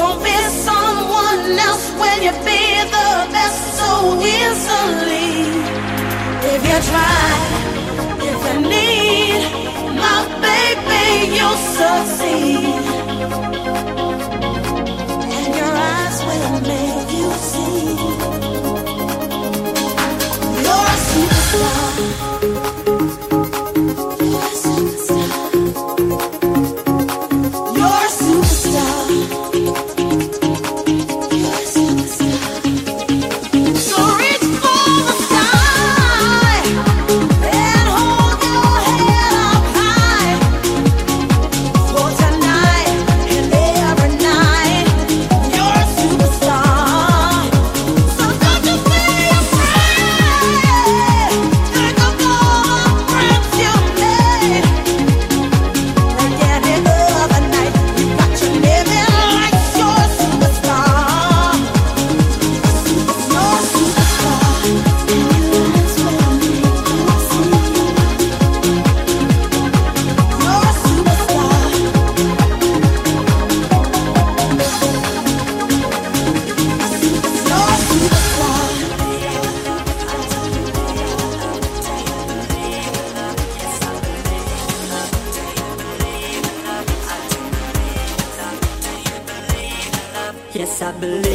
Don't be someone else when you be the best so easily. If you try, if you need, my baby, you'll succeed.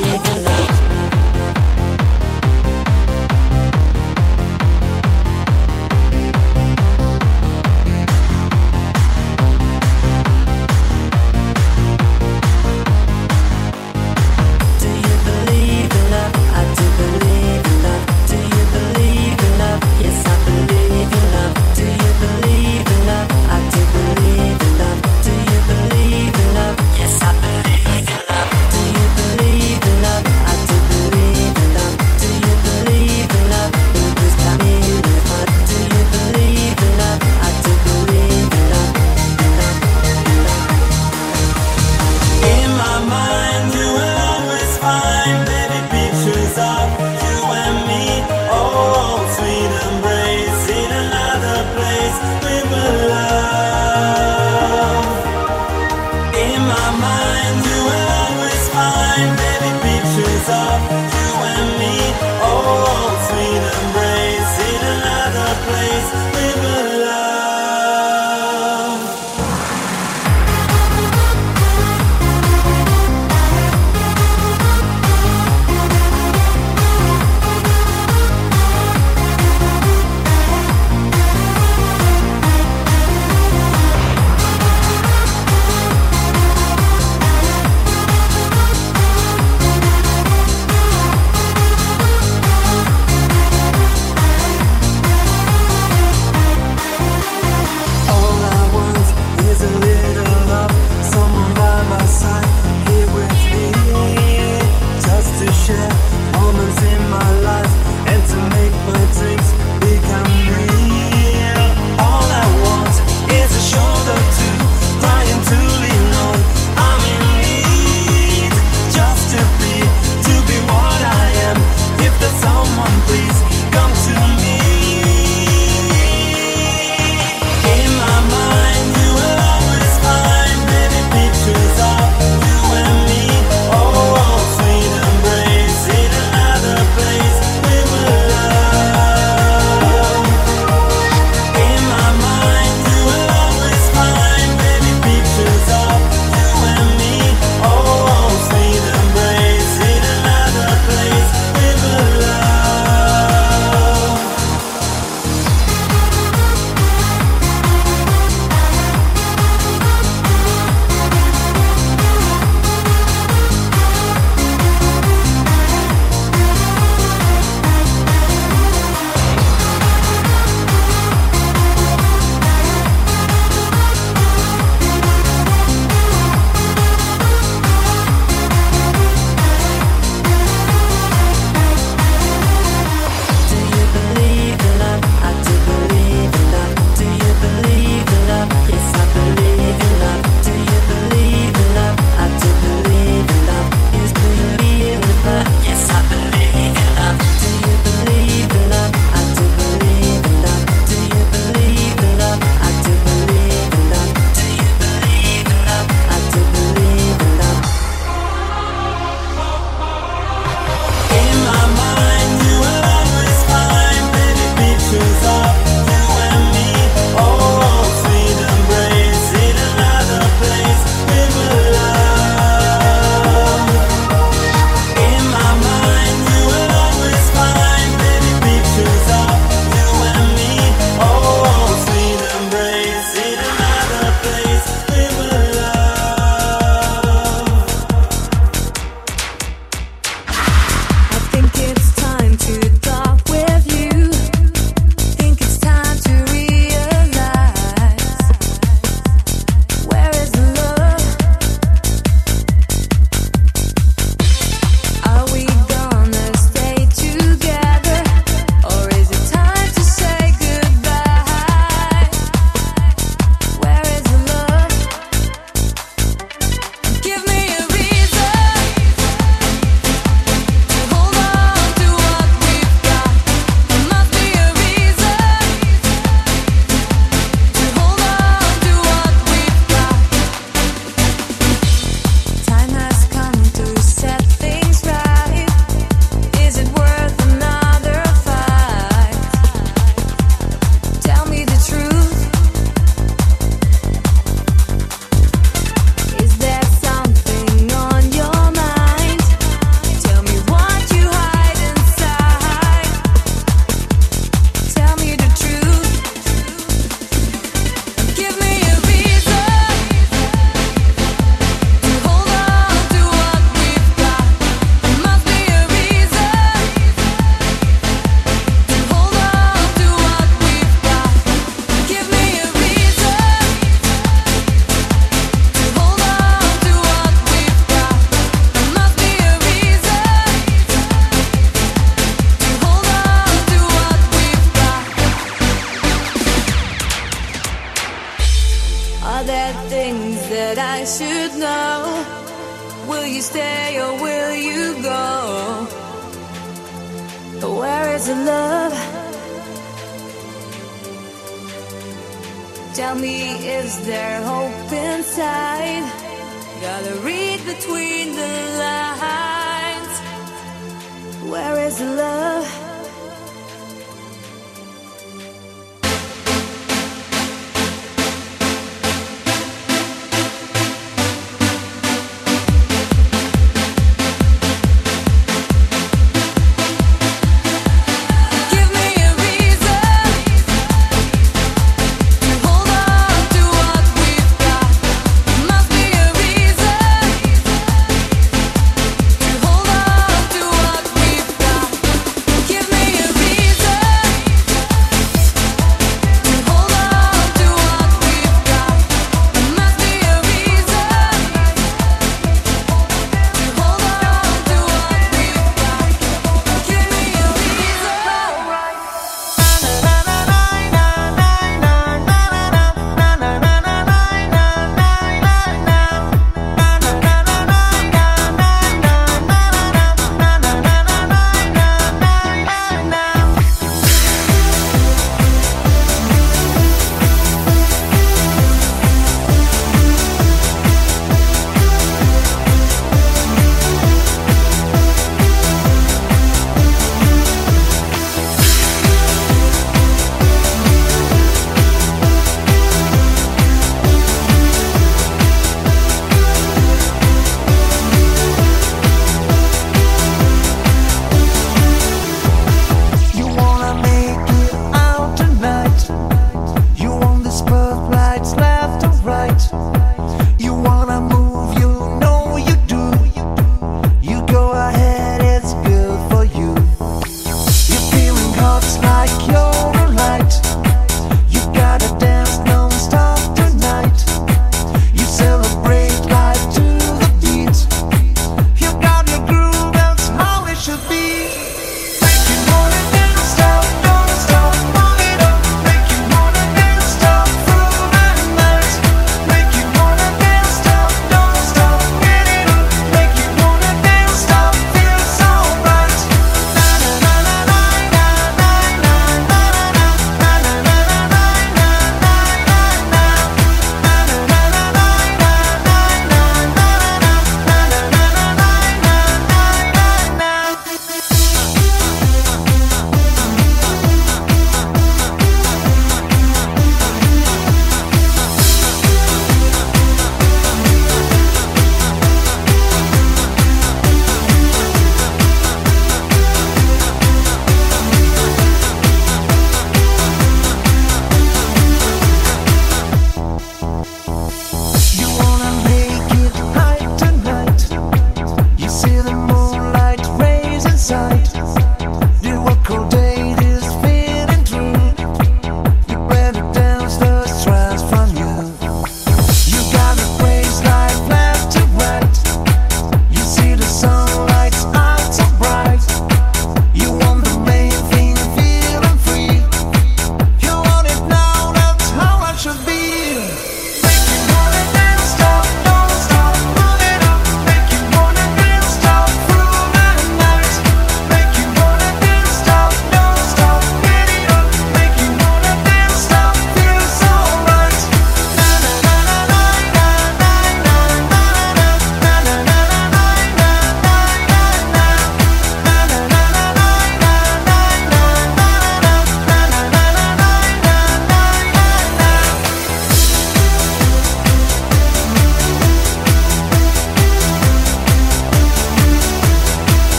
living life.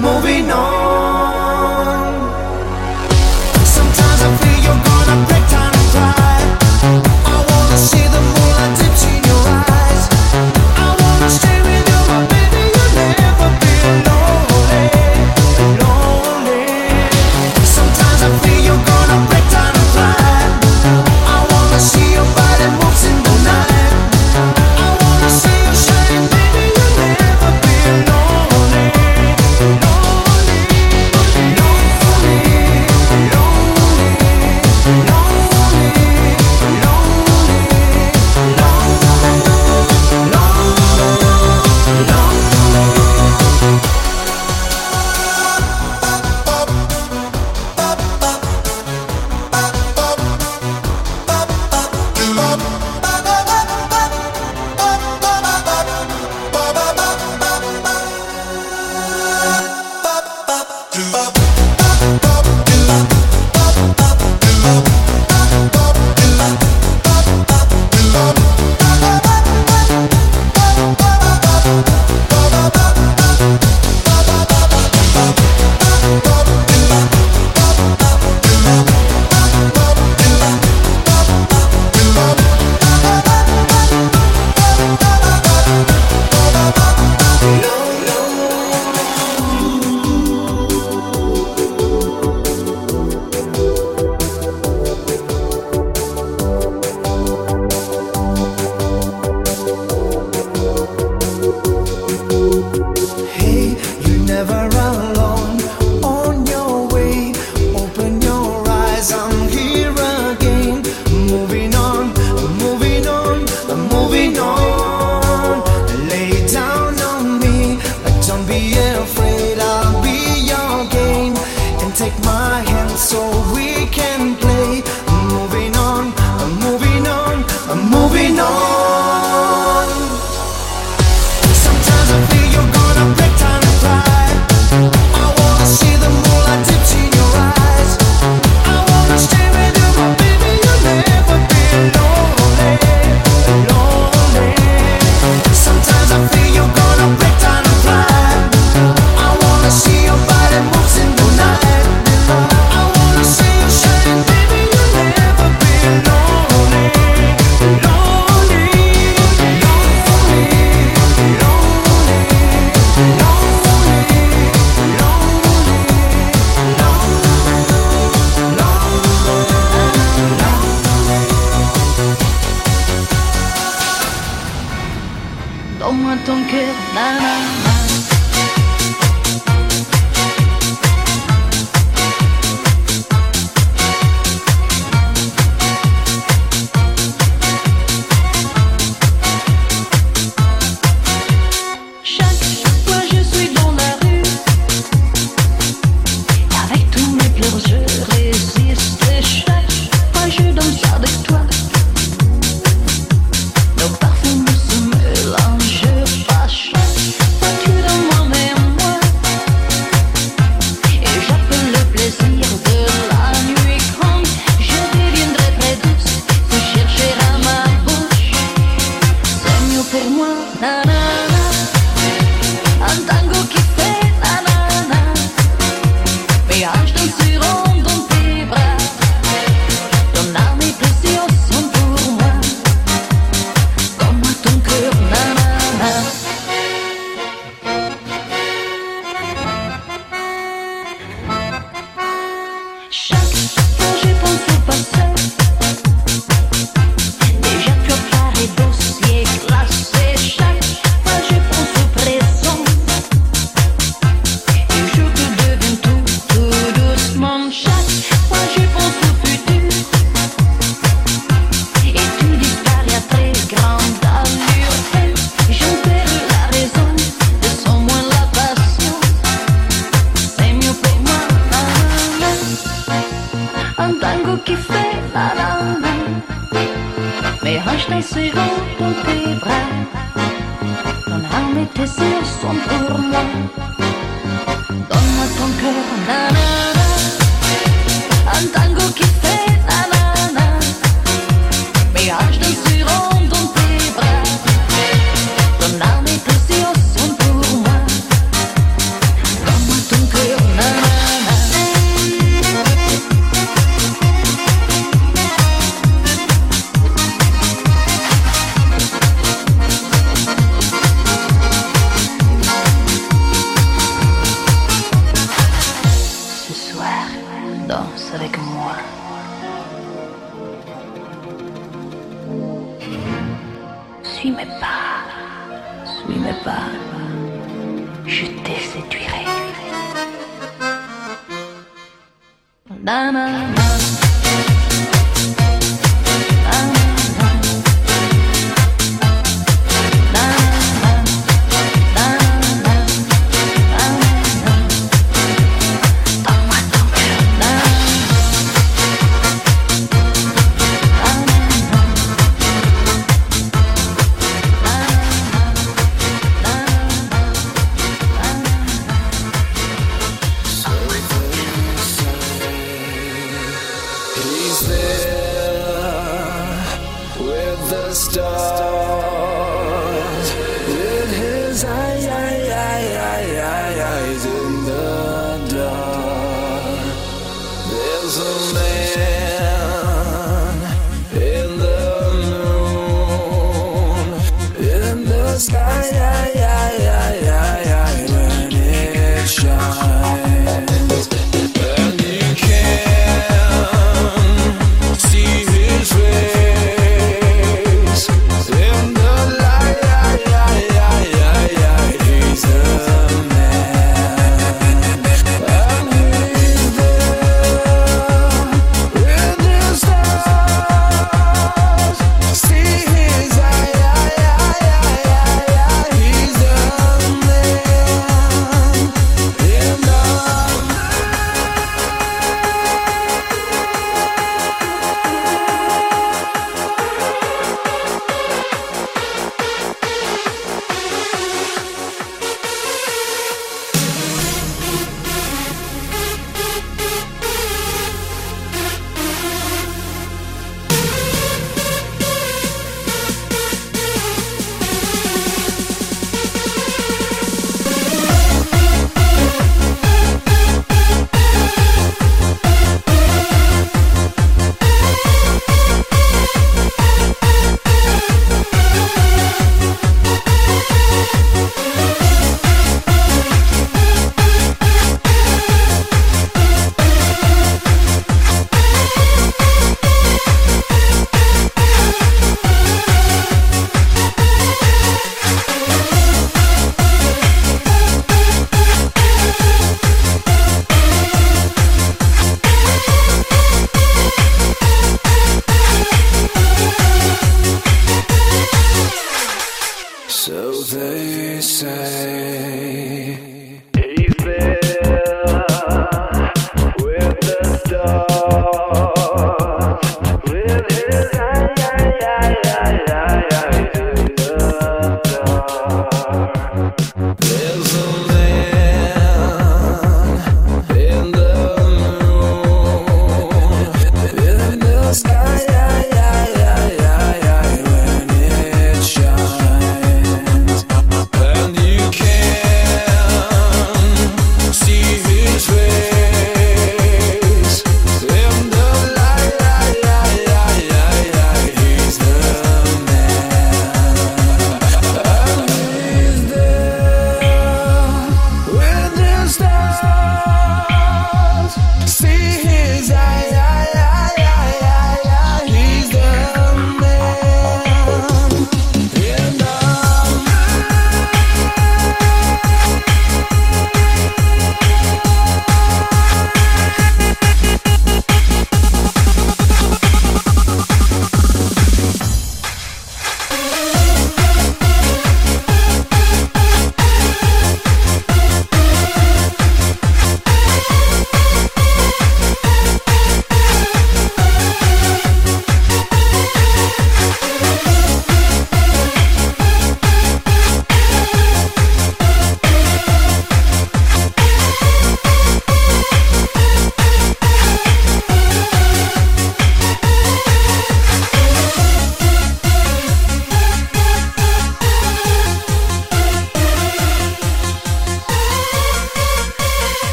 Moving on.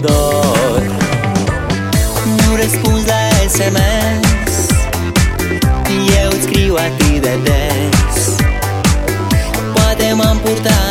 dor. Nu răspunzi la SMS Eu îți scriu atât de des. Poate m-am purtat